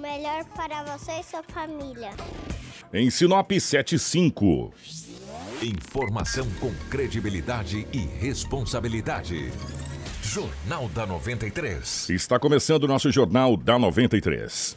melhor para você e sua família. Em Sinop 75. Informação com credibilidade e responsabilidade. Jornal da 93. Está começando o nosso Jornal da 93.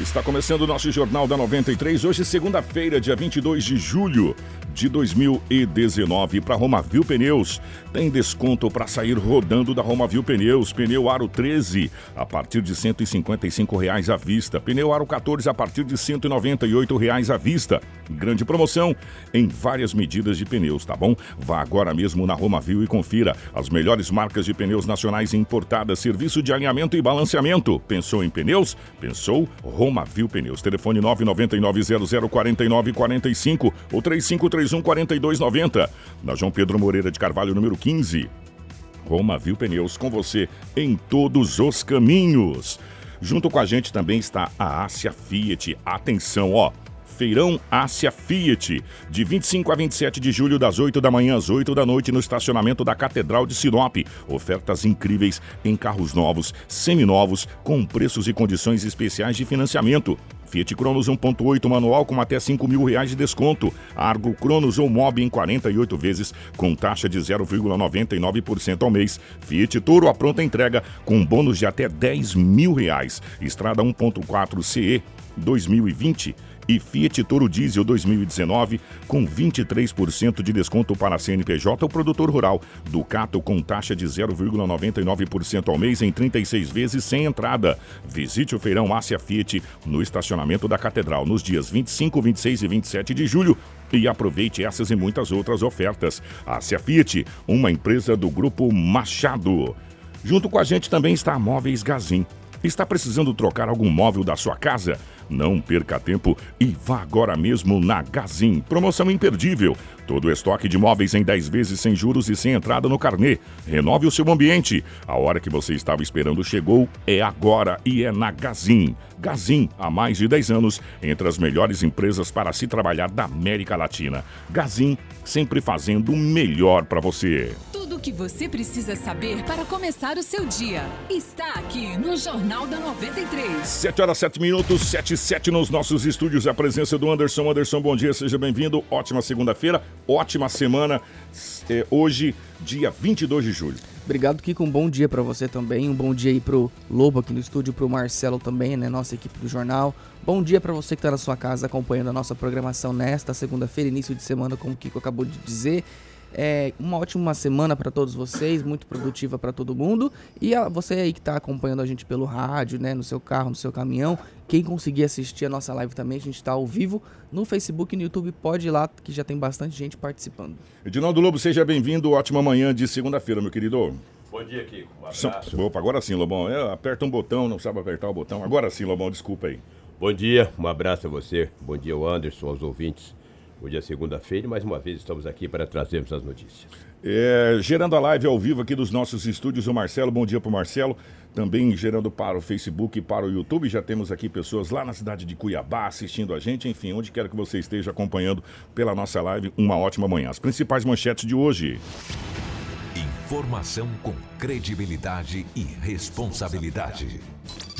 Está começando o nosso Jornal da 93, hoje segunda-feira, dia 22 de julho de 2019 para Romavil Pneus. Tem desconto para sair rodando da Romavil Pneus. Pneu Aro 13 a partir de 155 reais à vista. Pneu Aro 14 a partir de 198 reais à vista. Grande promoção em várias medidas de pneus, tá bom? Vá agora mesmo na Romavil e confira as melhores marcas de pneus nacionais importadas, serviço de alinhamento e balanceamento. Pensou em pneus? Pensou Romavil Pneus. Telefone 999 004945 ou 353 99131 4290. Na João Pedro Moreira de Carvalho, número 15. Romavil Pneus com você em todos os caminhos. Junto com a gente também está a Ásia Fiat. Atenção, ó. Feirão Ásia Fiat, de 25 a 27 de julho, das 8 da manhã às 8 da noite, no estacionamento da Catedral de Sinop. Ofertas incríveis em carros novos, seminovos, com preços e condições especiais de financiamento. Fiat Cronos 1.8 manual com até 5 mil reais de desconto. Argo Cronos ou Mob em 48 vezes com taxa de 0,99% ao mês. Fiat Toro a pronta entrega com bônus de até 10 mil reais. Estrada 1.4 CE 2020 e Fiat Toro Diesel 2019 com 23% de desconto para CNPJ ou produtor rural. Ducato com taxa de 0,99% ao mês em 36 vezes sem entrada. Visite o feirão Ásia Fiat no estacionamento da Catedral nos dias 25, 26 e 27 de julho e aproveite essas e muitas outras ofertas. Ásia Fiat, uma empresa do grupo Machado. Junto com a gente também está a Móveis Gazin. Está precisando trocar algum móvel da sua casa? Não perca tempo e vá agora mesmo na Gazin. Promoção imperdível. Todo estoque de móveis em 10 vezes sem juros e sem entrada no carnê. Renove o seu ambiente. A hora que você estava esperando chegou, é agora e é na Gazin. Gazin, há mais de 10 anos, entre as melhores empresas para se trabalhar da América Latina. Gazin, sempre fazendo o melhor para você. Tudo o que você precisa saber para começar o seu dia está aqui no Jornal da 93. 7 horas 7 minutos, 7 e 7 nos nossos estúdios. A presença do Anderson. Anderson, bom dia, seja bem-vindo. Ótima segunda-feira, ótima semana. É, hoje, dia 22 de julho. Obrigado, Kiko. Um bom dia para você também. Um bom dia aí pro Lobo aqui no estúdio, pro Marcelo também, né? Nossa equipe do jornal. Bom dia para você que tá na sua casa acompanhando a nossa programação nesta segunda-feira, início de semana, como o Kiko acabou de dizer. É uma ótima semana para todos vocês, muito produtiva para todo mundo. E a, você aí que está acompanhando a gente pelo rádio, né, no seu carro, no seu caminhão, quem conseguir assistir a nossa live também, a gente está ao vivo no Facebook e no YouTube, pode ir lá que já tem bastante gente participando. Edinaldo Lobo, seja bem-vindo. Ótima manhã de segunda-feira, meu querido. Bom dia, Kiko. Um abraço. Opa, agora sim, Lobão. É, aperta um botão, não sabe apertar o botão. Agora sim, Lobão, desculpa aí. Bom dia, um abraço a você. Bom dia, Anderson, aos ouvintes. Hoje é segunda-feira e mais uma vez estamos aqui para trazermos as notícias. É, gerando a live ao vivo aqui dos nossos estúdios, o Marcelo, bom dia pro Marcelo. Também gerando para o Facebook e para o YouTube. Já temos aqui pessoas lá na cidade de Cuiabá assistindo a gente. Enfim, onde quer que você esteja acompanhando pela nossa live, uma ótima manhã. As principais manchetes de hoje. Informação com credibilidade e responsabilidade.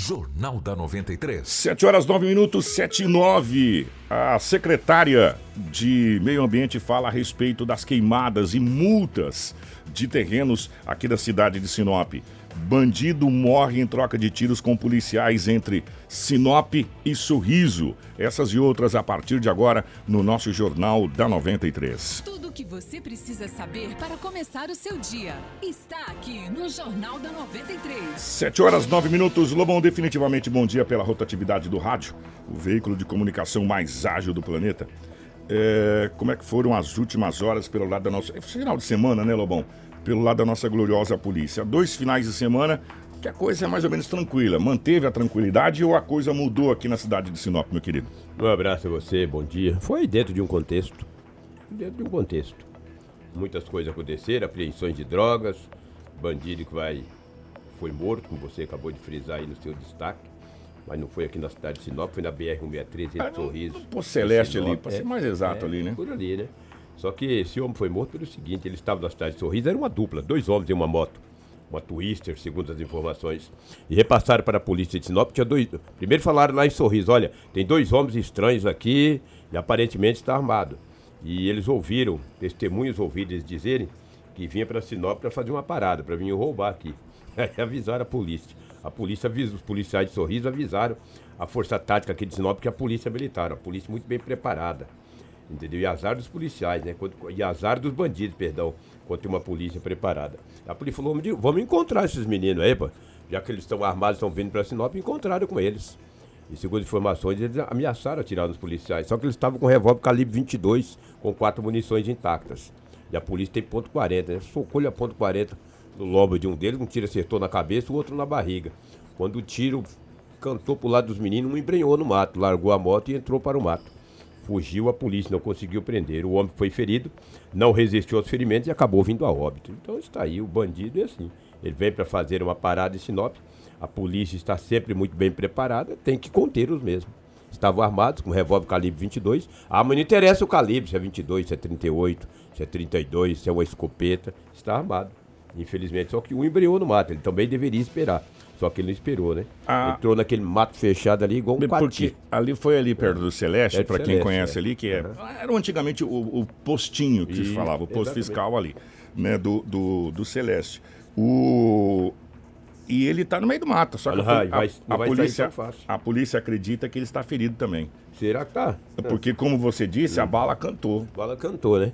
Jornal da 93. 7 horas 9 minutos, 7 e 9. A secretária de Meio Ambiente fala a respeito das queimadas e multas de terrenos aqui da cidade de Sinop. Bandido morre em troca de tiros com policiais entre Sinop e Sorriso. Essas e outras a partir de agora no nosso Jornal da 93. Tudo que você precisa saber para começar o seu dia está aqui no Jornal da 93. 7 horas 9 minutos. Lobão, definitivamente bom dia pela rotatividade do rádio, o veículo de comunicação mais ágil do planeta. É, como é que foram as últimas horas pelo lado da nossa. É final de semana, né, Lobão? Pelo lado da nossa gloriosa polícia. Dois finais de semana que a coisa é mais ou menos tranquila. Manteve a tranquilidade ou a coisa mudou aqui na cidade de Sinop, meu querido? Um abraço a você, bom dia. Foi dentro de um contexto. Dentro de um contexto. Muitas coisas aconteceram, apreensões de drogas, bandido que vai foi morto, como você acabou de frisar aí no seu destaque. Mas não foi aqui na cidade de Sinop, foi na BR-163, entre Ah, Sorriso. Poço Celeste ali, pra ser mais exato ali, né? Por ali, né? Só que esse homem foi morto pelo seguinte, ele estava na cidade de Sorriso, era uma dupla, dois homens em uma moto. Uma Twister, segundo as informações. E repassaram para a polícia de Sinop, tinha dois... Primeiro falaram lá em Sorriso, olha, tem dois homens estranhos aqui e aparentemente está armado. E eles ouviram, testemunhos eles dizerem que vinha para Sinop para fazer uma parada, para vir roubar aqui. Aí avisaram a polícia. A polícia avisou, os policiais de Sorriso avisaram a força tática aqui de Sinop que a polícia militar, a polícia muito bem preparada. Entendeu? E azar dos policiais, né? E azar dos bandidos, perdão, quando tem uma polícia preparada. A polícia falou, "Vamos- vamos encontrar esses meninos aí, pô. Já que eles estão armados, estão vindo para Sinop, encontraram com eles. E segundo informações, eles ameaçaram atirar nos policiais. Só que eles estavam com revólver calibre 22, com quatro munições intactas. E a polícia tem ponto 40, né? Socou-lhe a ponto 40 no lombo de um deles, um tiro acertou na cabeça, o outro na barriga. Quando o tiro cantou pro lado dos meninos, um embrenhou no mato, largou a moto e entrou para o mato. Fugiu, a polícia não conseguiu prender. O homem foi ferido, não resistiu aos ferimentos e acabou vindo a óbito. Então está aí, o bandido é assim. Ele vem para fazer uma parada em Sinop, a polícia está sempre muito bem preparada, tem que conter os mesmos. Estavam armados com revólver calibre 22. Ah, mas não interessa o calibre, se é 22, se é 38, se é 32, se é uma escopeta. Está armado. Infelizmente, só que um embreou no mato. Ele também deveria esperar. Só que ele não esperou, né? Ah. Entrou naquele mato fechado ali igual um Porque ali foi ali perto do Celeste, É para quem Celeste, conhece é. ali, que é, era antigamente o, o postinho que se Isso, falava, o posto exatamente. fiscal ali, né, do, do, do Celeste. O... E ele tá no meio do mato, só que a, a- a sair polícia, a polícia acredita que ele está ferido também. Será que tá? Porque, como você disse, a bala cantou. A bala cantou, né?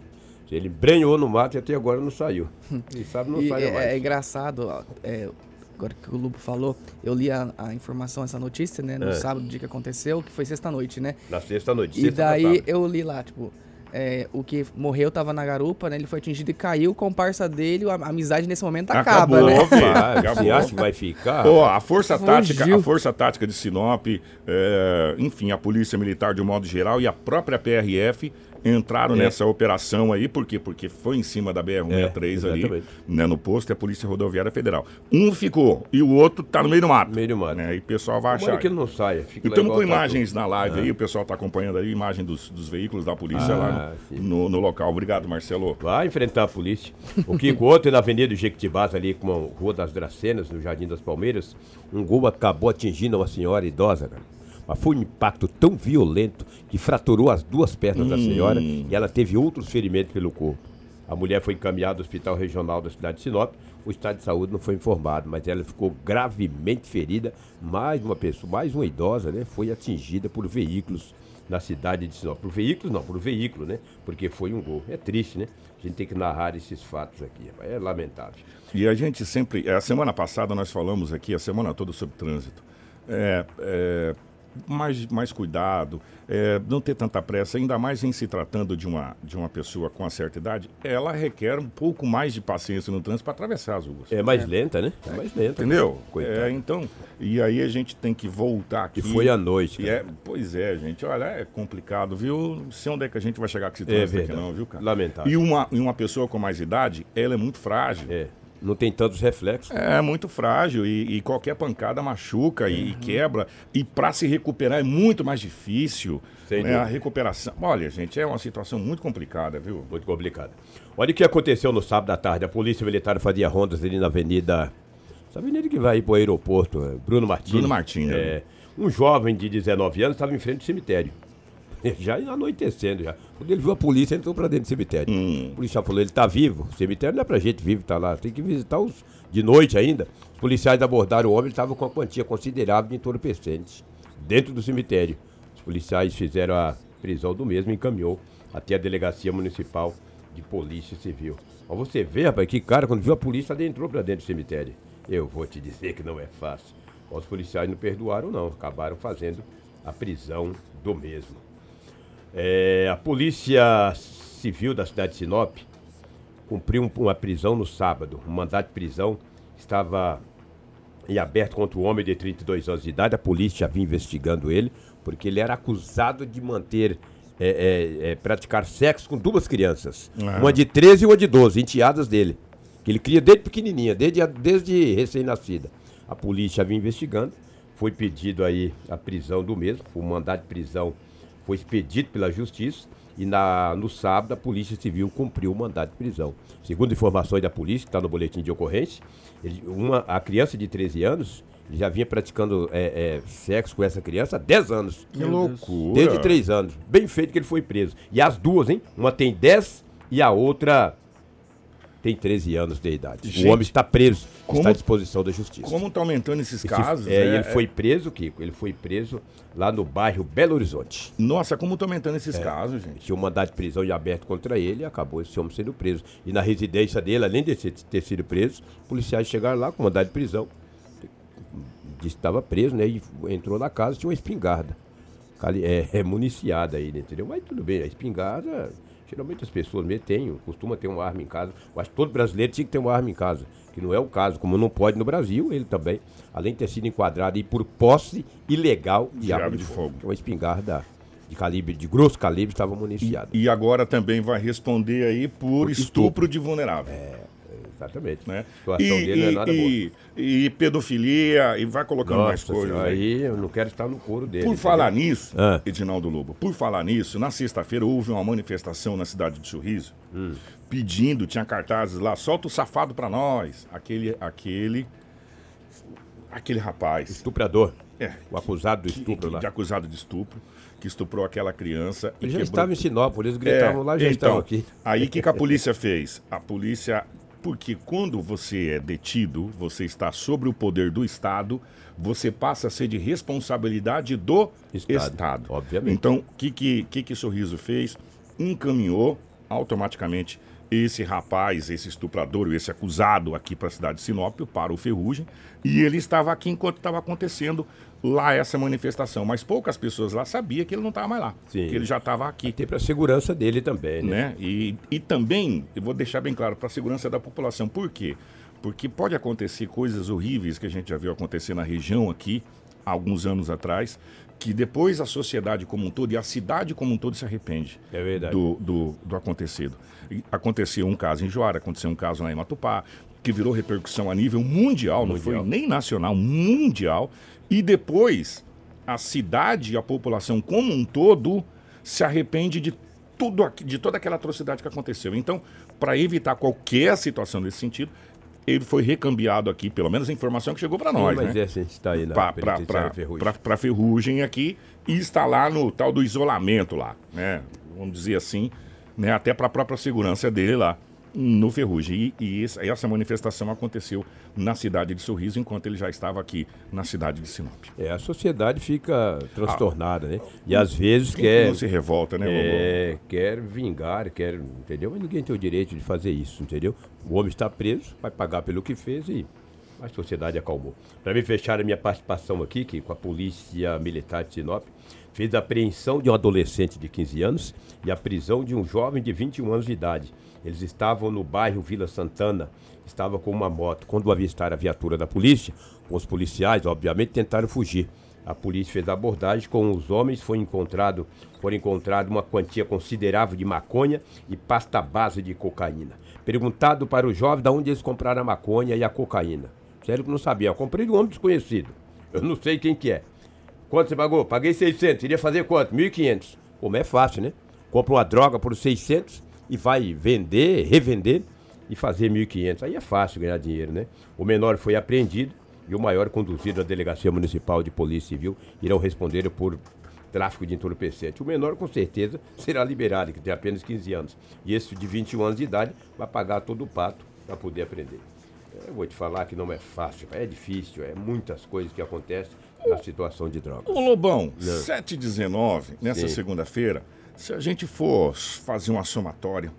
Ele brenhou no mato e até agora não saiu. Quem sabe não E sai é, mais. é engraçado, é, agora que o Lupo falou, eu li a, a informação, essa notícia, né, no É. sábado, dia que aconteceu, que foi sexta-noite, né? Na sexta-noite. E sexta daí passada. eu li lá, tipo, é, o que morreu tava na garupa, né? Ele foi atingido e caiu, comparsa dele, a, a amizade nesse momento acaba, Acabou, né? filho. Acabou. acha que vai ficar? Ó, a força Fugiu. tática, a força tática de Sinop, é, enfim, a polícia militar de um modo geral e a própria PRF entraram É. nessa operação aí, por quê? Porque foi em cima da BR-163 É, ali, né, no posto, e a Polícia Rodoviária Federal. Um ficou e o outro tá no meio do mato. Meio do mato. Né, e o pessoal vai Tomara achar. que ele não saia. Fica E estamos com tá imagens na live Ah. aí, o pessoal tá acompanhando aí, imagem dos, dos veículos da polícia Ah, lá no, no, no local. Obrigado, Marcelo. Vai enfrentar a polícia. O Kiko, ontem na Avenida Jequitibás, ali com a Rua das Dracenas, no Jardim das Palmeiras, um gol acabou atingindo uma senhora idosa, cara. Mas foi um impacto tão violento que fraturou as duas pernas da senhora e ela teve outros ferimentos pelo corpo. A mulher foi encaminhada ao Hospital Regional da cidade de Sinop. O estado de saúde não foi informado, mas ela ficou gravemente ferida. Mais uma pessoa, mais uma idosa, né, foi atingida por veículos na cidade de Sinop. Por veículos não, por veículo, né? Porque foi um gol. É triste, né? A gente tem que narrar esses fatos aqui. É lamentável. E a gente sempre. A semana passada nós falamos aqui, a semana toda, sobre trânsito. É, é, mais, mais cuidado, é, não ter tanta pressa, ainda mais em se tratando de uma, de uma pessoa com uma certa idade, ela requer um pouco mais de paciência no trânsito para atravessar as ruas. É mais lenta, né? É mais lenta. Entendeu? Coitado. É, então, e aí a gente tem que voltar aqui. E foi à noite, E é, pois é, gente. Olha, é complicado, viu? Não sei onde é que a gente vai chegar com esse É trânsito aqui, não, viu, cara? Lamentável. E uma, e uma pessoa com mais idade, ela é muito frágil. É. Não tem tantos reflexos. É muito frágil e, e qualquer pancada machuca e, Uhum. e quebra. E para se recuperar é muito mais difícil. Né? A recuperação. Olha, gente, é uma situação muito complicada, viu? Muito complicado. Olha o que aconteceu no sábado à tarde. A polícia militar fazia rondas ali na avenida. Essa avenida que vai para o aeroporto, é, Bruno Martins. Bruno Martins, né? É. Um jovem de 19 anos estava em frente ao cemitério. Já anoitecendo já. Quando ele viu a polícia, entrou pra dentro do cemitério. Hum. O policial falou, ele tá vivo. O cemitério não é pra gente vivo, tá lá. Tem que visitar os de noite ainda. Os policiais abordaram o homem, ele tava com uma quantia considerável de entorpecentes dentro do cemitério. Os policiais fizeram a prisão do mesmo e encaminhou até a delegacia municipal de polícia civil. Mas você vê, rapaz, que cara, quando viu a polícia, adentrou pra dentro do cemitério. Eu vou te dizer que não é fácil. Os policiais não perdoaram, não. Acabaram fazendo a prisão do mesmo. É, a Polícia Civil da cidade de Sinop cumpriu um- uma prisão no sábado. Um mandato de prisão estava em aberto contra um homem de 32 anos de idade. A polícia já vinha investigando ele, porque ele era acusado de manter, é, é, é, praticar sexo com duas crianças. Ah. Uma de 13 e uma de 12, enteadas dele. Que ele cria desde pequenininha, desde, desde recém-nascida. A polícia vinha investigando. Foi pedido aí a prisão do mesmo. O mandado de prisão foi expedido pela justiça. E na, no sábado a Polícia Civil cumpriu o mandado de prisão. Segundo informações da polícia, que está no boletim de ocorrência, ele- uma, a criança de 13 anos já vinha praticando é, é, sexo com essa criança há 10 anos. Que loucura. Desde 3 anos. Bem feito que ele foi preso. E as duas, hein? Uma tem 10 e a outra tem 13 anos de idade. Gente, o homem está preso, como- está à disposição da justiça. Como tá aumentando esses Esse- casos? é, e ele foi preso, Kiko, ele foi preso lá no bairro Belo Horizonte. Nossa, como tá aumentando esses casos, gente? Tinha um mandado de prisão em aberto contra ele e acabou esse homem sendo preso. E na residência dele, além de ter sido preso, policiais chegaram lá com mandado de prisão. Disse que estava preso, né? E entrou na casa, tinha uma espingarda. É, é municiada aí, entendeu? Mas tudo bem, a espingarda, geralmente as pessoas mesmo têm, costuma ter uma arma em casa. Eu acho que todo brasileiro tinha que ter uma arma em casa. Que não é o caso, como não pode no Brasil, ele também, além de ter sido enquadrado aí por posse ilegal de, De arma de de fogo. fogo. Uma espingarda de calibre, de grosso calibre, estava municiada. E agora também vai responder aí por, Por estupro, estupro. de vulnerável. Exatamente. Né? A situação e, dele não é e- nada boa. e- e pedofilia, e vai colocando mais Nossa, coisas. senhora, aí. aí eu não quero estar no couro dele. Por entendeu? falar nisso, Ah. Edinaldo Lobo, por falar nisso, na sexta-feira houve uma manifestação na cidade de Sorriso, Hum. pedindo, tinha cartazes lá, solta o safado pra nós. Aquele, aquele, aquele rapaz, Estuprador. É. O acusado do estupro que- lá. de acusado de estupro, que estuprou aquela criança. e Ele já quebrou- estava em Sinop, eles gritavam lá, já então, estavam aqui. Aí o que, que a polícia fez? A polícia. Porque quando você é detido, você está sobre o poder do Estado, você passa a ser de responsabilidade do Estado, Estado. obviamente. Então, o que, que, que, que Sorriso fez? Encaminhou automaticamente esse rapaz, esse estuprador, esse acusado aqui para a cidade de Sinop, para o Ferrugem, e ele estava aqui enquanto estava acontecendo lá essa manifestação. Mas poucas pessoas lá sabiam que ele não estava mais lá, Sim. que ele já estava aqui Tem para segurança dele também, né? né? E, e também, eu vou deixar bem claro, para a segurança da população. Por quê? Porque pode acontecer coisas horríveis que a gente já viu acontecer na região aqui, há alguns anos atrás, que depois a sociedade como um todo e a cidade como um todo se arrepende É verdade. do, do, do acontecido. Aconteceu um caso em Joara, aconteceu um caso lá em Matupá, que virou repercussão a nível mundial, não foi Mundial. nem nacional, mundial. E depois a cidade a população como um todo se arrepende de tudo de toda aquela atrocidade que aconteceu. Então, para evitar qualquer situação nesse sentido, ele foi recambiado aqui, pelo menos a informação que chegou para nós, mas né? essa está aí na Para ferrugem aqui e está lá no tal do isolamento lá, né? Vamos dizer assim, né? Até para a própria segurança dele lá no Ferrugem. E, e essa, essa manifestação aconteceu na cidade de Sorriso, enquanto ele já estava aqui na cidade de Sinop. É, a sociedade fica transtornada, né? E às vezes quer, não se revolta, né, é, quer vingar, quer, entendeu? Mas ninguém tem o direito de fazer isso, entendeu? O homem está preso, vai pagar pelo que fez e a sociedade acalmou. Para me fechar a minha participação aqui, que com a Polícia Militar de Sinop, fez a apreensão de um adolescente de 15 anos e a prisão de um jovem de 21 anos de idade. Eles estavam no bairro Vila Santana, estava com uma moto. Quando avistaram a viatura da polícia, os policiais, obviamente, tentaram fugir. A polícia fez a abordagem com os homens, foi encontrado, foram encontrado uma quantia considerável de maconha e pasta base de cocaína. Perguntado para o jovem de onde eles compraram a maconha e a cocaína. Sério que não sabia. Eu comprei de um homem desconhecido. Eu não sei quem que é. Quanto você pagou? Paguei 600. Iria fazer quanto? 1.500. Como é fácil, né? Compra uma droga por 600 e vai vender, revender e fazer 1.500. Aí é fácil ganhar dinheiro, né? O menor foi apreendido e o maior conduzido à Delegacia Municipal de Polícia Civil irão responder por tráfico de entorpecente. O menor, com certeza, será liberado, que tem apenas 15 anos. E esse de 21 anos de idade vai pagar todo o pato para poder aprender. Eu vou te falar que não é fácil, é difícil, é muitas coisas que acontecem na situação de drogas. Ô Lobão, 7 e 19 nessa segunda-feira, se a gente for fazer uma somatória,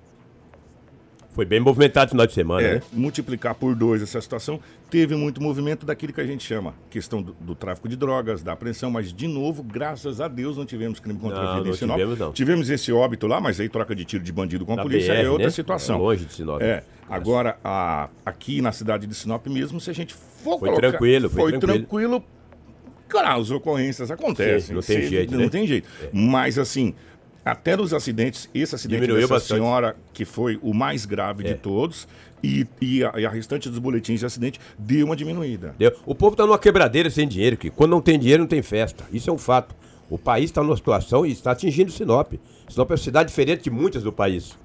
Foi bem movimentado no final de semana, É, né? multiplicar por dois essa situação, teve muito movimento daquilo que a gente chama questão do, do tráfico de drogas, da apreensão, mas de novo, graças a Deus, não tivemos crime contra Não, a vida não em Sinop. tivemos, não. Tivemos esse óbito lá, mas aí troca de tiro de bandido com a Na polícia BR, é outra né? situação. É longe de Sinop. É. Agora, a- aqui na cidade de Sinop mesmo, se a gente for Foi colocar- tranquilo, foi tranquilo. tranquilo. Claro, as ocorrências acontecem. Sim, não tem Se- jeito, Não né? tem jeito. Mas assim, até nos acidentes, esse acidente Diminuiu dessa bastante. senhora, que foi o mais grave É. de todos, e, e, a, e a restante dos boletins de acidente deu uma diminuída. Entendeu? O povo tá numa quebradeira sem dinheiro, que quando não tem dinheiro não tem festa. Isso é um fato. O país está numa situação e está atingindo Sinop. Sinop é uma cidade diferente de muitas do país.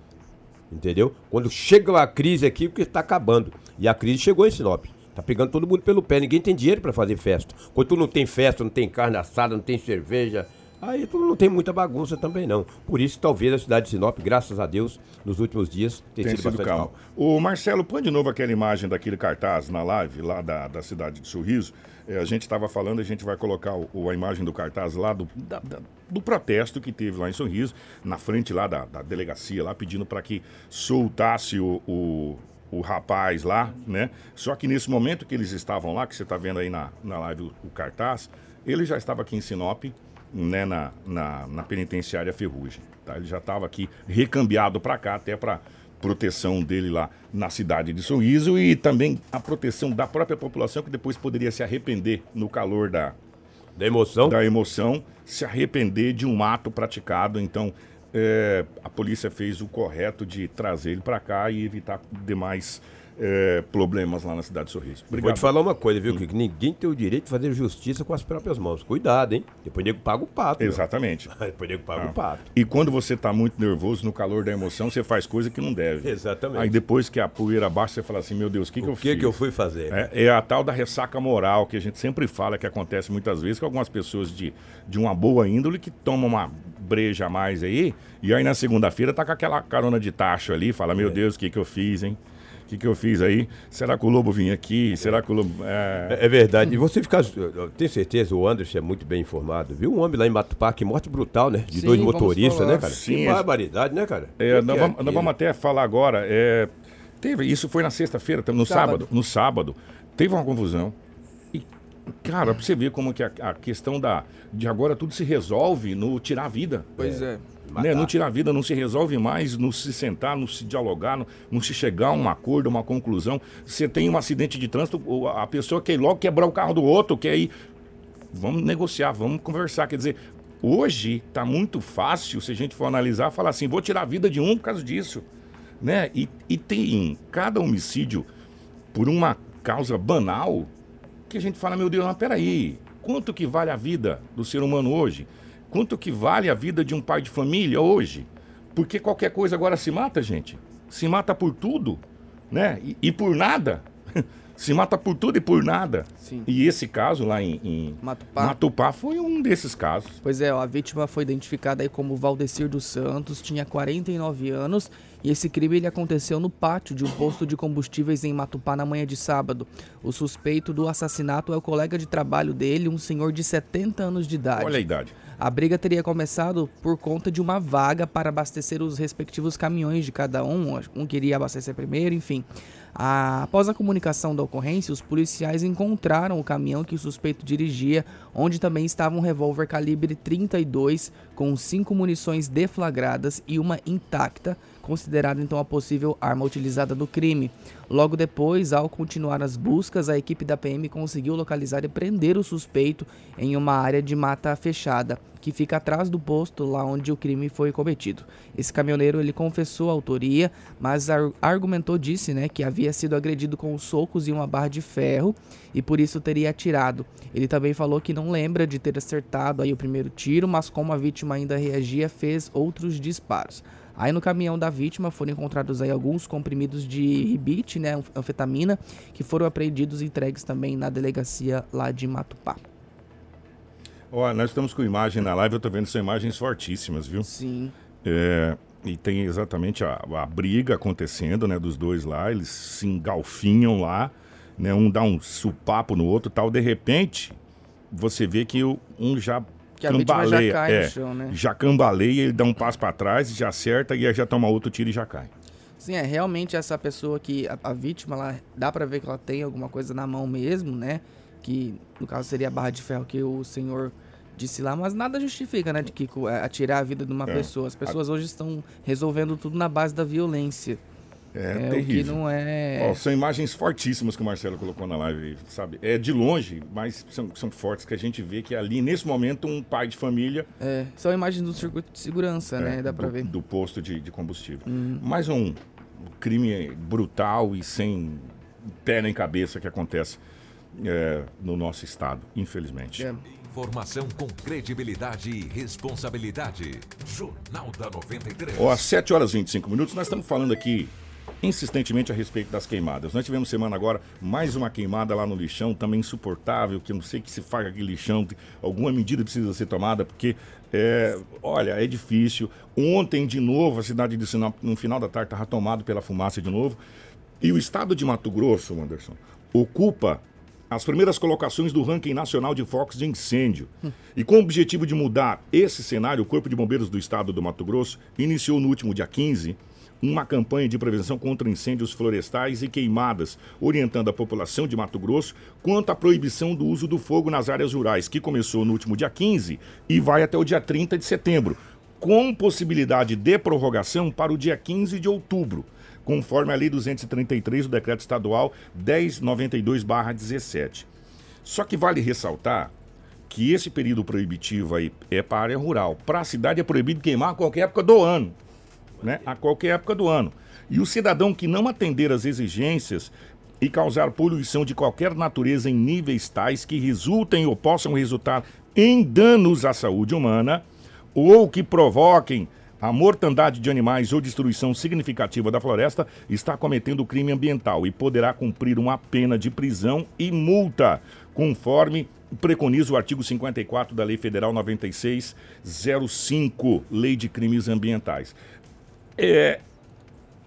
Entendeu? Quando chega a crise aqui, porque está acabando. E a crise chegou em Sinop. Tá pegando todo mundo pelo pé. Ninguém tem dinheiro para fazer festa. Quando tu não tem festa, não tem carne assada, não tem cerveja, aí tu não tem muita bagunça também não. Por isso, talvez a cidade de Sinop, graças a Deus, nos últimos dias, Tem sido, sido bastante calmo. calmo. O Marcelo, põe de novo aquela imagem daquele cartaz na live, lá da, da cidade de Sorriso. É, a gente estava falando, a gente vai colocar o- a imagem do cartaz lá do, da- da- do protesto que teve lá em Sorriso, na frente lá da, da delegacia, lá pedindo para que soltasse o, o, o rapaz lá, né? Só que nesse momento que eles estavam lá, que você está vendo aí na, na live o, o cartaz, ele já estava aqui em Sinop, né, na, na, na penitenciária Ferrugem. Tá? Ele já estava aqui recambiado para cá, até para proteção dele lá na cidade de Sorriso e também a proteção da própria população que depois poderia se arrepender no calor da, Da emoção. da emoção, se arrepender de um ato praticado. Então, é, a polícia fez o correto de trazer ele para cá e evitar demais é, problemas lá na cidade de Sorriso. Vou te falar uma coisa, viu, que ninguém tem o direito de fazer justiça com as próprias mãos. Cuidado, hein? Depois nego paga o pato. Exatamente. Depois nego paga Ah. o pato. E quando você tá muito nervoso, no calor da emoção, você faz coisa que não deve. Exatamente. Aí depois que a poeira baixa, você fala assim, meu Deus, o que, que eu O que fiz? que eu fui fazer? É, é a tal da ressaca moral que a gente sempre fala que acontece muitas vezes com algumas pessoas de, de uma boa índole que tomam uma breja a mais aí e aí na segunda-feira tá com aquela carona de tacho ali, fala, É. meu Deus, o que que eu fiz, hein? O que que eu fiz aí? Será que o Lobo vinha aqui? Será que o Lobo... É... É, é verdade. E você ficar. eu tenho certeza, o Anderson é muito bem informado. Viu um homem lá em Matupá, que morte brutal, né? De Sim, dois motoristas, né, cara? Sim, que é- barbaridade, né, cara? É, nós, é vamos, nós vamos até falar agora. é, teve, isso foi na sexta-feira, no sábado. Sábado. No sábado. Teve uma confusão. Cara, pra você ver como que a, a questão da, de agora tudo se resolve no tirar a vida. Pois é. Né? No tirar a vida não se resolve mais no se sentar, no se dialogar, no, no se chegar a um acordo, uma conclusão. Você tem um acidente de trânsito, a pessoa quer logo quebrar o carro do outro, quer ir. Vamos negociar, vamos conversar. Quer dizer, hoje tá muito fácil, se a gente for analisar, falar assim, vou tirar a vida de um por causa disso. Né? E, e tem cada homicídio por uma causa banal que a gente fala, meu Deus, mas peraí, quanto que vale a vida do ser humano hoje? Quanto que vale a vida de um pai de família hoje? Porque qualquer coisa agora se mata, gente. Se mata por tudo, né? E, e por nada. se mata por tudo e por nada. Sim. E esse caso lá em, em Matupá. Matupá foi um desses casos. Pois é, a vítima foi identificada aí como Valdecir dos Santos, tinha 49 anos e esse crime ele aconteceu no pátio de um posto de combustíveis em Matupá na manhã de sábado. O suspeito do assassinato é o colega de trabalho dele, um senhor de 70 anos de idade. Olha a idade. A briga teria começado por conta de uma vaga para abastecer os respectivos caminhões de cada um. Um queria abastecer primeiro, enfim. Após a comunicação da ocorrência, os policiais encontraram o caminhão que o suspeito dirigia, onde também estava um revólver calibre 32 com cinco munições deflagradas e uma intacta, considerada então a possível arma utilizada no crime. Logo depois, ao continuar as buscas, a equipe da PM conseguiu localizar e prender o suspeito em uma área de mata fechada, que fica atrás do posto lá onde o crime foi cometido. Esse caminhoneiro ele confessou a autoria, mas ar- argumentou disse, né, que havia sido agredido com socos e uma barra de ferro e por isso teria atirado. Ele também falou que não lembra de ter acertado aí o primeiro tiro, mas como a vítima ainda reagia, fez outros disparos. Aí no caminhão da vítima foram encontrados aí alguns comprimidos de ribite, né, anf- anfetamina, que foram apreendidos e entregues também na delegacia lá de Matupá. Olha, nós estamos com imagem na live, eu tô vendo são imagens fortíssimas, viu? Sim. É, e tem exatamente a, a briga acontecendo, né, dos dois lá, eles se engalfinham lá, né, um dá um supapo no outro tal, de repente, você vê que o- um já Que a vítima já cambaleia, cai no é, chão, né? já cambaleia, ele dá um passo para trás, já acerta e aí já toma outro tiro e já cai. Sim, é realmente essa pessoa que a, a vítima, ela, dá para ver que ela tem alguma coisa na mão mesmo, né? Que no caso seria a barra de ferro que o senhor disse lá, mas nada justifica, né, de Kiko, é, atirar a vida de uma É. pessoa. As pessoas hoje estão resolvendo tudo na base da violência. É, o que terrível. não é. Ó, são imagens fortíssimas que o Marcelo colocou na live, sabe? É de longe, mas são, são fortes que a gente vê que ali, nesse momento, um pai de família. é, são imagens do circuito de segurança, né? é, Dá pra do, ver. do posto de, de combustível. Mais um crime brutal e sem pé nem cabeça que acontece é, no nosso estado, infelizmente. É. Informação com credibilidade e responsabilidade. Jornal da 93. Ó, às 7 horas e 25 minutos, nós estamos falando aqui insistentemente a respeito das queimadas. Nós tivemos semana agora mais uma queimada lá no lixão, também insuportável, que eu não sei que se faz aquele lixão, alguma medida precisa ser tomada, porque, é, olha, é difícil. Ontem, de novo, a cidade de Sinop, no final da tarde, estava tomado pela fumaça de novo. E o estado de Mato Grosso, Anderson, ocupa as primeiras colocações do ranking nacional de focos de incêndio. E com o objetivo de mudar esse cenário, o Corpo de Bombeiros do Estado do Mato Grosso iniciou no último dia 15 uma campanha de prevenção contra incêndios florestais e queimadas, orientando a população de Mato Grosso quanto à proibição do uso do fogo nas áreas rurais, que começou no último dia 15 e vai até o dia 30 de setembro, com possibilidade de prorrogação para o dia 15 de outubro conforme a Lei 233 do Decreto Estadual 1092-17. Só que vale ressaltar que esse período proibitivo aí é para a área rural. Para a cidade é proibido queimar a qualquer época do ano. Né? A qualquer época do ano. E o cidadão que não atender às exigências e causar poluição de qualquer natureza em níveis tais que resultem ou possam resultar em danos à saúde humana ou que provoquem a mortandade de animais ou destruição significativa da floresta está cometendo crime ambiental e poderá cumprir uma pena de prisão e multa, conforme preconiza o artigo 54 da Lei Federal 9605, Lei de Crimes Ambientais. É.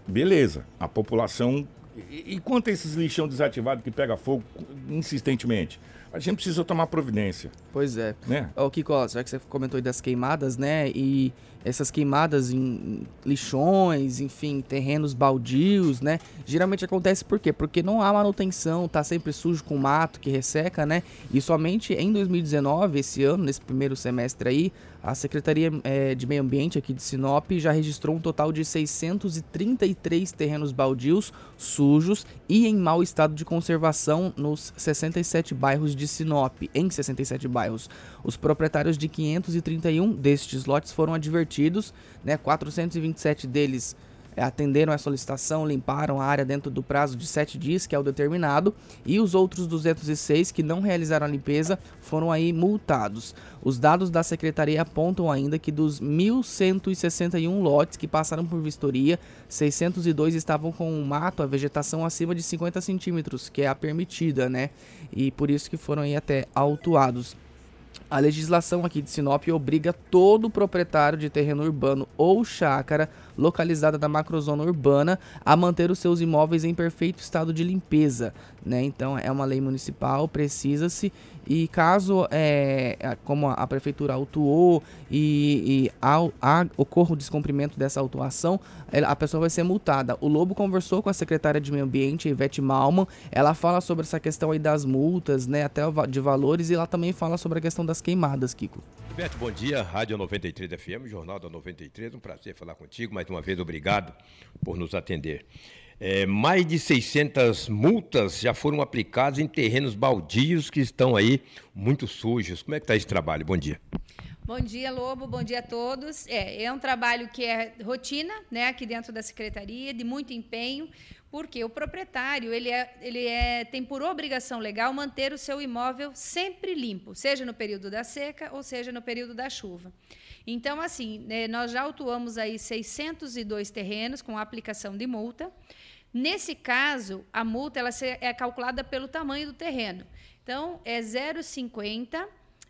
Beleza, a população. E, e quanto a esses lixão desativado que pega fogo insistentemente? A gente precisa tomar providência, Pois é. né? Ô, Kiko, ó, já que você comentou aí das queimadas, né? E essas queimadas em lixões, enfim, terrenos baldios, né? Geralmente acontece por quê? Porque não há manutenção, tá sempre sujo com mato que resseca, né? E somente em 2019, esse ano, nesse primeiro semestre aí, a Secretaria eh, de Meio Ambiente aqui de Sinop já registrou um total de 633 terrenos baldios sujos e em mau estado de conservação nos 67 bairros de Sinop, em 67 bairros. Os proprietários de 531 destes lotes foram advertidos, né? 427 deles atenderam a solicitação, limparam a área dentro do prazo de 7 dias, que é o determinado, e os outros 206 que não realizaram a limpeza foram aí multados. Os dados da secretaria apontam ainda que dos 1.161 lotes que passaram por vistoria, 602 estavam com o mato, a vegetação acima de 50 centímetros, que é a permitida, né? E por isso que foram aí até autuados. A legislação aqui de Sinop obriga todo proprietário de terreno urbano ou chácara localizada na macrozona urbana a manter os seus imóveis em perfeito estado de limpeza, né? Então é uma lei municipal, precisa-se e caso é, a- como a, a prefeitura autuou e, e ao- há- ocorra o descumprimento dessa autuação, a pessoa vai ser multada. O Lobo conversou com a secretária de Meio Ambiente, Ivete Malman, ela fala sobre essa questão aí das multas, né, até de valores e ela também fala sobre a questão das queimadas, Kiko. Beto, bom dia. Rádio 93 FM, Jornal da 93. Um prazer falar contigo. Mais uma vez, obrigado por nos atender. É, mais de 600 multas já foram aplicadas em terrenos baldios que estão aí muito sujos. Como é que está esse trabalho? Bom dia. Bom dia, Lobo. Bom dia a todos. É, é um trabalho que é rotina, né, aqui dentro da secretaria, de muito empenho, porque o proprietário ele, é, ele é, tem por obrigação legal manter o seu imóvel sempre limpo, seja no período da seca ou seja no período da chuva. Então, assim, né, nós já autuamos aí 602 terrenos com aplicação de multa. Nesse caso, a multa ela é calculada pelo tamanho do terreno. Então, é 0,50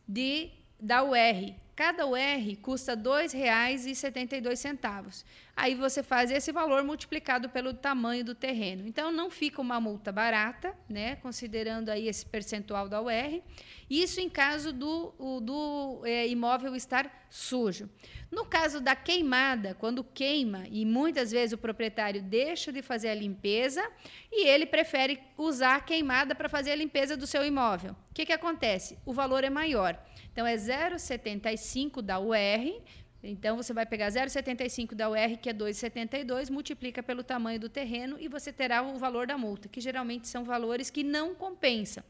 de da UR. Cada UR custa R$ 2,72. Aí você faz esse valor multiplicado pelo tamanho do terreno. Então não fica uma multa barata, né, considerando aí esse percentual da UR. Isso em caso do, do é, imóvel estar sujo. No caso da queimada, quando queima e muitas vezes o proprietário deixa de fazer a limpeza e ele prefere usar a queimada para fazer a limpeza do seu imóvel. O que, que acontece? O valor é maior. Então é 0,75 da UR então, você vai pegar 0,75 da UR, que é 2,72, multiplica pelo tamanho do terreno e você terá o valor da multa, que geralmente são valores que não compensam.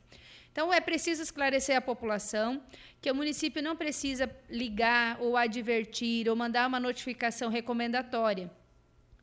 Então, é preciso esclarecer à população que o município não precisa ligar ou advertir ou mandar uma notificação recomendatória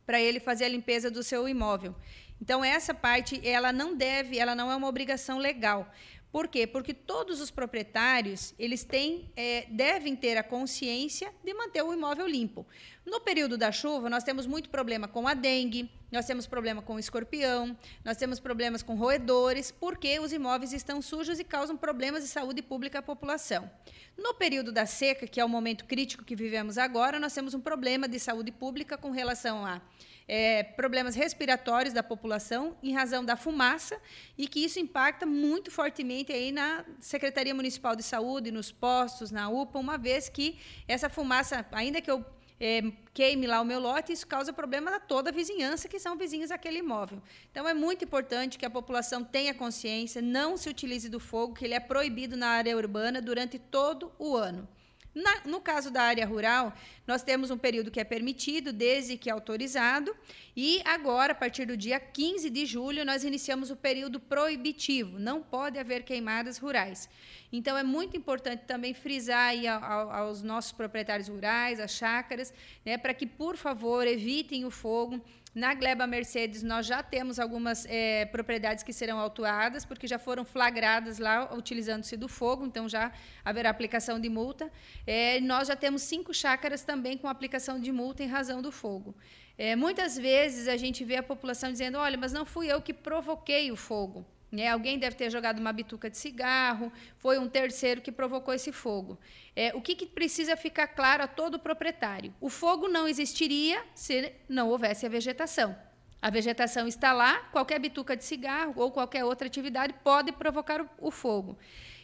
para ele fazer a limpeza do seu imóvel. Então, essa parte, ela não deve, ela não é uma obrigação legal. Por quê? Porque todos os proprietários eles têm, é, devem ter a consciência de manter o imóvel limpo. No período da chuva, nós temos muito problema com a dengue, nós temos problema com o escorpião, nós temos problemas com roedores, porque os imóveis estão sujos e causam problemas de saúde pública à população. No período da seca, que é o momento crítico que vivemos agora, nós temos um problema de saúde pública com relação a é, problemas respiratórios da população em razão da fumaça e que isso impacta muito fortemente aí na Secretaria Municipal de Saúde, nos postos, na UPA, uma vez que essa fumaça, ainda que eu é, queime lá o meu lote, isso causa problema a toda a vizinhança, que são vizinhos daquele imóvel. Então, é muito importante que a população tenha consciência, não se utilize do fogo, que ele é proibido na área urbana durante todo o ano. Na, no caso da área rural, nós temos um período que é permitido, desde que autorizado, e agora, a partir do dia 15 de julho, nós iniciamos o período proibitivo. Não pode haver queimadas rurais. Então, é muito importante também frisar aí aos nossos proprietários rurais, às chácaras, né, para que, por favor, evitem o fogo. Na Gleba Mercedes, nós já temos algumas é, propriedades que serão autuadas, porque já foram flagradas lá utilizando-se do fogo, então já haverá aplicação de multa. É, nós já temos cinco chácaras também com aplicação de multa em razão do fogo. É, muitas vezes a gente vê a população dizendo: olha, mas não fui eu que provoquei o fogo. Né? Alguém deve ter jogado uma bituca de cigarro, foi um terceiro que provocou esse fogo. É, o que, que precisa ficar claro a todo proprietário? O fogo não existiria se não houvesse a vegetação. A vegetação está lá, qualquer bituca de cigarro ou qualquer outra atividade pode provocar o, o fogo.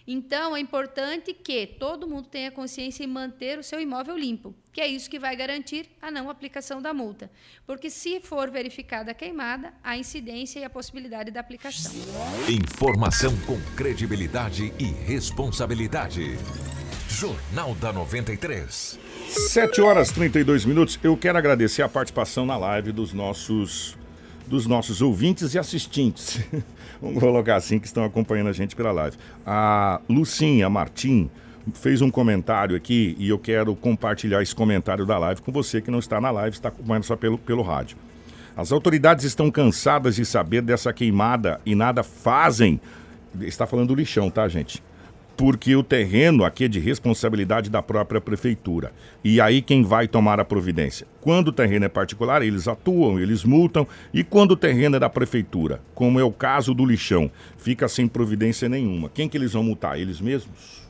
Então, é importante que todo mundo tenha consciência em manter o seu imóvel limpo, que é isso que vai garantir a não aplicação da multa. Porque, se for verificada a queimada, há incidência e a possibilidade da aplicação. Informação com credibilidade e responsabilidade. Jornal da 93. 7 horas 32 minutos. Eu quero agradecer a participação na live dos nossos dos nossos ouvintes e assistentes. Vamos colocar assim que estão acompanhando a gente pela live. A Lucinha Martim fez um comentário aqui e eu quero compartilhar esse comentário da live com você que não está na live, está acompanhando só pelo, pelo rádio. As autoridades estão cansadas de saber dessa queimada e nada fazem. Está falando do lixão, tá, gente? Porque o terreno aqui é de responsabilidade da própria prefeitura. E aí quem vai tomar a providência? Quando o terreno é particular, eles atuam, eles multam, e quando o terreno é da prefeitura, como é o caso do lixão, fica sem providência nenhuma. Quem que eles vão multar? Eles mesmos?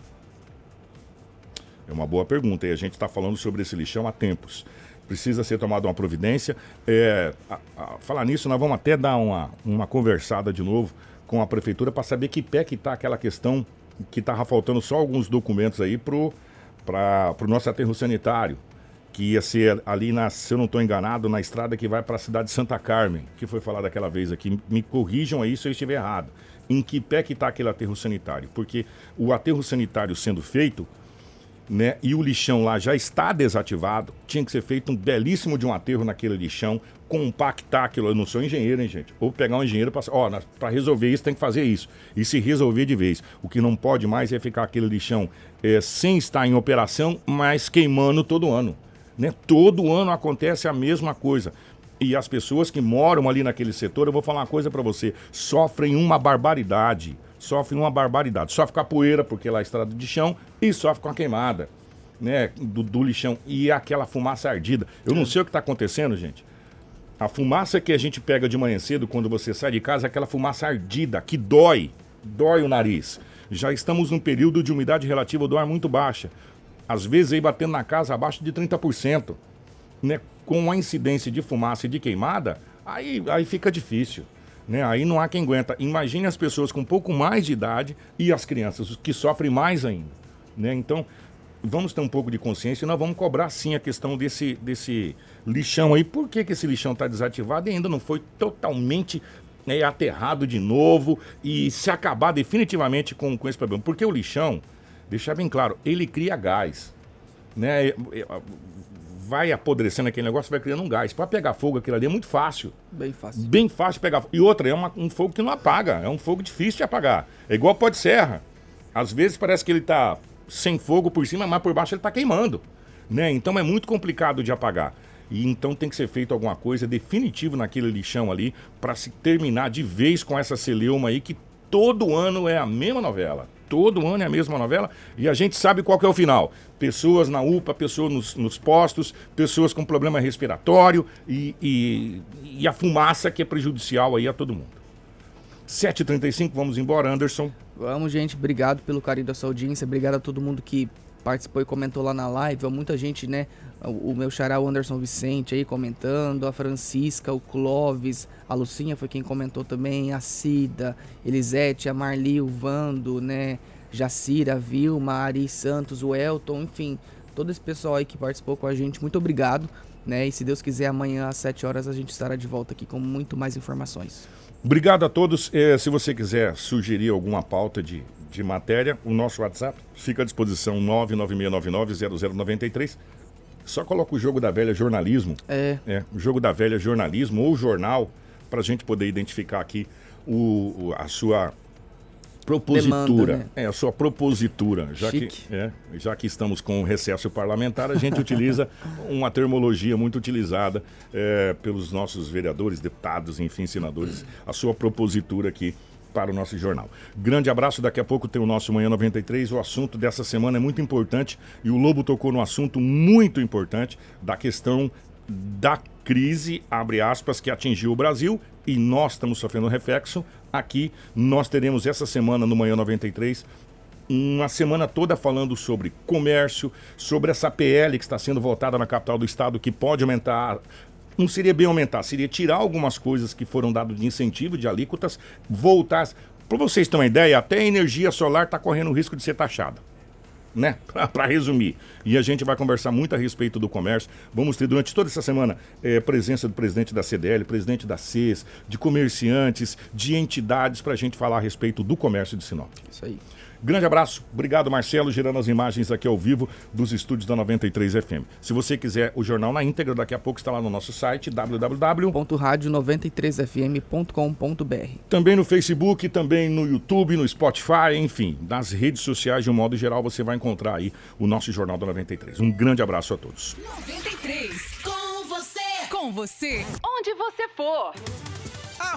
É uma boa pergunta, e a gente está falando sobre esse lixão há tempos. Precisa ser tomada uma providência. É, a, a, falar nisso, nós vamos até dar uma, uma conversada de novo com a prefeitura para saber que pé que está aquela questão que estava faltando só alguns documentos aí para o nosso aterro sanitário, que ia ser ali, na, se eu não estou enganado, na estrada que vai para a cidade de Santa Carmen, que foi falado aquela vez aqui. Me corrijam aí se eu estiver errado. Em que pé que está aquele aterro sanitário? Porque o aterro sanitário sendo feito, né, e o lixão lá já está desativado, tinha que ser feito um belíssimo de um aterro naquele lixão, compactar aquilo. Eu não sou engenheiro, hein, gente? Ou pegar um engenheiro para. Resolver isso tem que fazer isso. E se resolver de vez. O que não pode mais é ficar aquele lixão é, sem estar em operação, mas queimando todo ano. Né? Todo ano acontece a mesma coisa. E as pessoas que moram ali naquele setor, eu vou falar uma coisa para você, sofrem uma barbaridade. Sofrem uma barbaridade. Sofre com a poeira, porque lá é estrada de chão, e sofre com a queimada. Né, do, do lixão e aquela fumaça ardida. Eu não sei o que está acontecendo, gente. A fumaça que a gente pega de manhã cedo quando você sai de casa é aquela fumaça ardida, que dói, dói o nariz. Já estamos num período de umidade relativa do ar muito baixa. Às vezes aí batendo na casa abaixo de 30%. Né? com a incidência de fumaça e de queimada, aí, aí fica difícil. Né? Aí não há quem aguenta. Imagine as pessoas com um pouco mais de idade e as crianças, que sofrem mais ainda. Né? Então, vamos ter um pouco de consciência e nós vamos cobrar sim a questão desse, desse lixão aí. Por que, que esse lixão está desativado e ainda não foi totalmente né, aterrado de novo e se acabar definitivamente com, com esse problema? Porque o lixão, deixar bem claro, ele cria gás. Né? Vai apodrecendo aquele negócio, vai criando um gás. Para pegar fogo aquilo ali é muito fácil. Bem fácil. Bem fácil pegar fogo. E outra, é uma, um fogo que não apaga. É um fogo difícil de apagar. É igual pó de serra. Às vezes parece que ele tá sem fogo por cima, mas por baixo ele tá queimando. Né? Então é muito complicado de apagar. E então tem que ser feito alguma coisa definitivo naquele lixão ali para se terminar de vez com essa celeuma aí que todo ano é a mesma novela todo ano é a mesma novela e a gente sabe qual é o final. Pessoas na UPA, pessoas nos, nos postos, pessoas com problema respiratório e, e, e, a fumaça que é prejudicial aí a todo mundo. 7h35, vamos embora, Anderson. Vamos, gente. Obrigado pelo carinho da sua audiência. Obrigado a todo mundo que participou e comentou lá na live. Muita gente, né? O, o meu xará, o Anderson Vicente aí comentando, a Francisca, o Clóvis, a Lucinha foi quem comentou também, a Cida, Elisete, a Marli, o Vando, né? Jacira, Vilma, Ari Santos, o Elton, enfim, todo esse pessoal aí que participou com a gente, muito obrigado. Né? E se Deus quiser, amanhã às 7 horas a gente estará de volta aqui com muito mais informações. Obrigado a todos. Eh, se você quiser sugerir alguma pauta de, de matéria, o nosso WhatsApp fica à disposição 996990093. Só coloca o jogo da velha jornalismo. É. É, o jogo da velha jornalismo ou jornal, para a gente poder identificar aqui o, o a sua propositura. Demanda, né? É, a sua propositura. Já que, é, já que estamos com o recesso parlamentar, a gente utiliza uma termologia muito utilizada é, pelos nossos vereadores, deputados, enfim, senadores. A sua propositura aqui para o nosso jornal. Grande abraço, daqui a pouco tem o nosso Manhã 93. O assunto dessa semana é muito importante e o Lobo tocou no assunto muito importante da questão da crise, abre aspas, que atingiu o Brasil e nós estamos sofrendo reflexo. Aqui nós teremos essa semana no Manhã 93 uma semana toda falando sobre comércio, sobre essa PL que está sendo votada na capital do estado, que pode aumentar. Não seria bem aumentar, seria tirar algumas coisas que foram dadas de incentivo, de alíquotas, voltar. Para vocês terem uma ideia, até a energia solar está correndo o risco de ser taxada né? Para resumir. E a gente vai conversar muito a respeito do comércio. Vamos ter durante toda essa semana é, presença do presidente da CDL, presidente da CES, de comerciantes, de entidades para a gente falar a respeito do comércio de Sinop. Isso aí. Grande abraço, obrigado Marcelo, gerando as imagens aqui ao vivo dos estúdios da 93 FM. Se você quiser o jornal na íntegra, daqui a pouco está lá no nosso site www.radio93fm.com.br. Também no Facebook, também no YouTube, no Spotify, enfim, nas redes sociais de um modo geral você vai encontrar aí o nosso Jornal da 93. Um grande abraço a todos. 93, com você, com você, onde você for. A